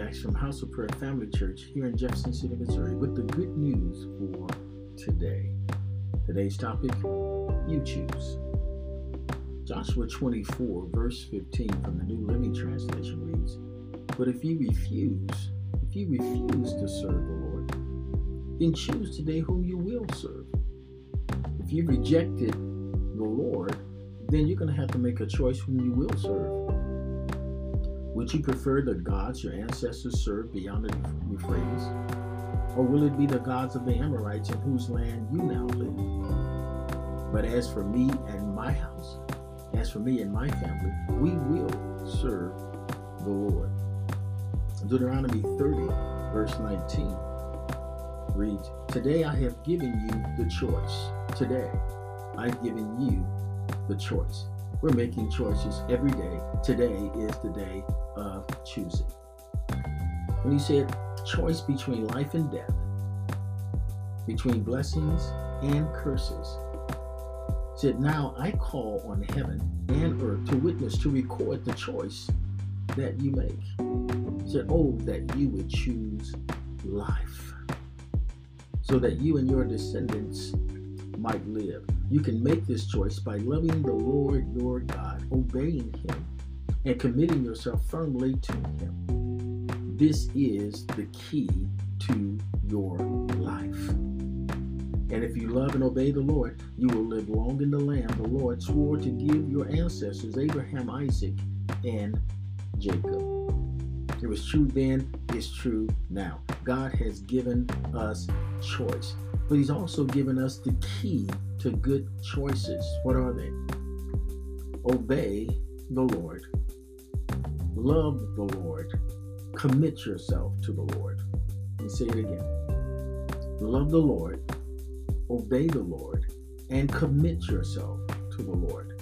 Jacks from House of Prayer Family Church here in Jefferson City, Missouri, with the good news for today. Today's topic You Choose. Joshua 24, verse 15 from the New Living Translation reads But if you refuse, if you refuse to serve the Lord, then choose today whom you will serve. If you rejected the Lord, then you're going to have to make a choice whom you will serve. Would you prefer the gods your ancestors served beyond the Euphrates? Or will it be the gods of the Amorites in whose land you now live? But as for me and my house, as for me and my family, we will serve the Lord. Deuteronomy 30, verse 19 reads, Today I have given you the choice. Today I've given you the choice. We're making choices every day. Today is the day of choosing. When he said choice between life and death, between blessings and curses, he said, Now I call on heaven and earth to witness, to record the choice that you make. He Said, Oh, that you would choose life, so that you and your descendants might live. You can make this choice by loving the Lord your obeying Him, and committing yourself firmly to Him. This is the key to your life. And if you love and obey the Lord, you will live long in the land the Lord swore to give your ancestors, Abraham, Isaac, and Jacob. It was true then, it's true now. God has given us choice, but He's also given us the key to good choices. What are they? Obey the Lord, love the Lord, commit yourself to the Lord. Let me say it again. Love the Lord, obey the Lord, and commit yourself to the Lord.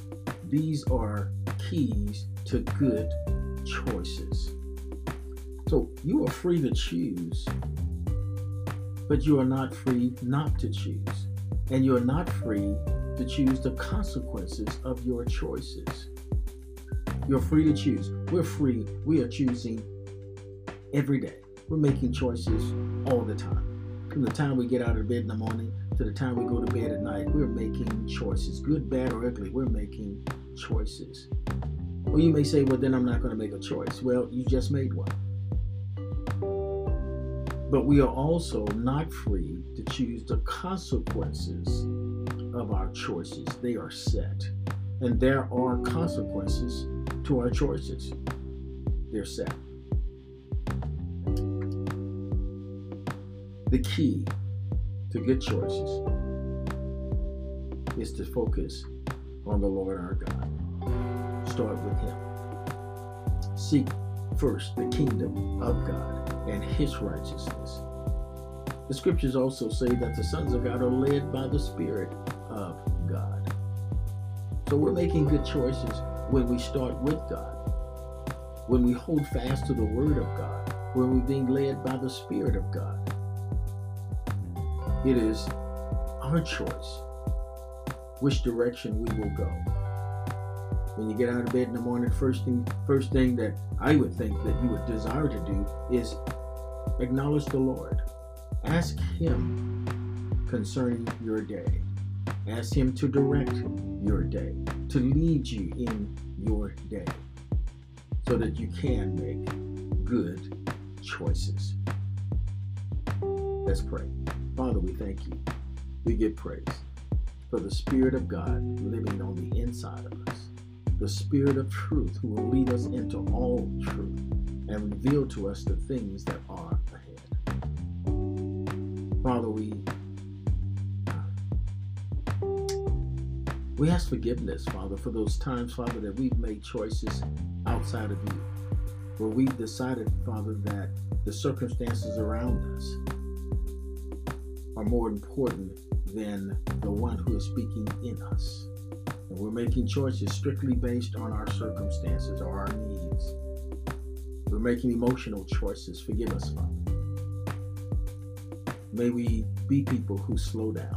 These are keys to good choices. So you are free to choose, but you are not free not to choose. And you are not free to choose the consequences of your choices. You're free to choose. We're free. We are choosing every day. We're making choices all the time. From the time we get out of bed in the morning to the time we go to bed at night, we're making choices. Good, bad, or ugly, we're making choices. Well, you may say, well, then I'm not going to make a choice. Well, you just made one. But we are also not free to choose the consequences of our choices. They are set. And there are consequences to our choices. They're set. The key to good choices is to focus on the Lord our God. Start with Him. Seek first the kingdom of God and His righteousness. The scriptures also say that the sons of God are led by the Spirit of God. So we're making good choices when we start with God, when we hold fast to the Word of God, when we're being led by the Spirit of God. It is our choice which direction we will go. When you get out of bed in the morning, first thing first thing that I would think that you would desire to do is acknowledge the Lord. Ask him concerning your day. Ask him to direct your day, to lead you in your day, so that you can make good choices. Let's pray. Father, we thank you. We give praise for the Spirit of God living on the inside of us, the Spirit of truth who will lead us into all truth and reveal to us the things that are ahead. Father, we we ask forgiveness, Father, for those times, Father, that we've made choices outside of you, where we've decided, Father, that the circumstances around us are more important than the one who is speaking in us. And we're making choices strictly based on our circumstances or our needs. We're making emotional choices. Forgive us, Father. May we be people who slow down,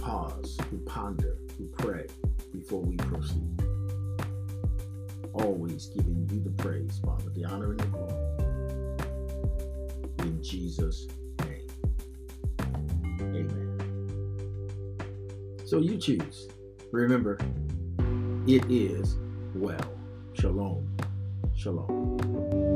pause, who ponder, who pray before we proceed. Always giving you the praise, Father, the honor and the glory. In Jesus' name. Amen. So you choose. Remember, it is well. Shalom. Shalom.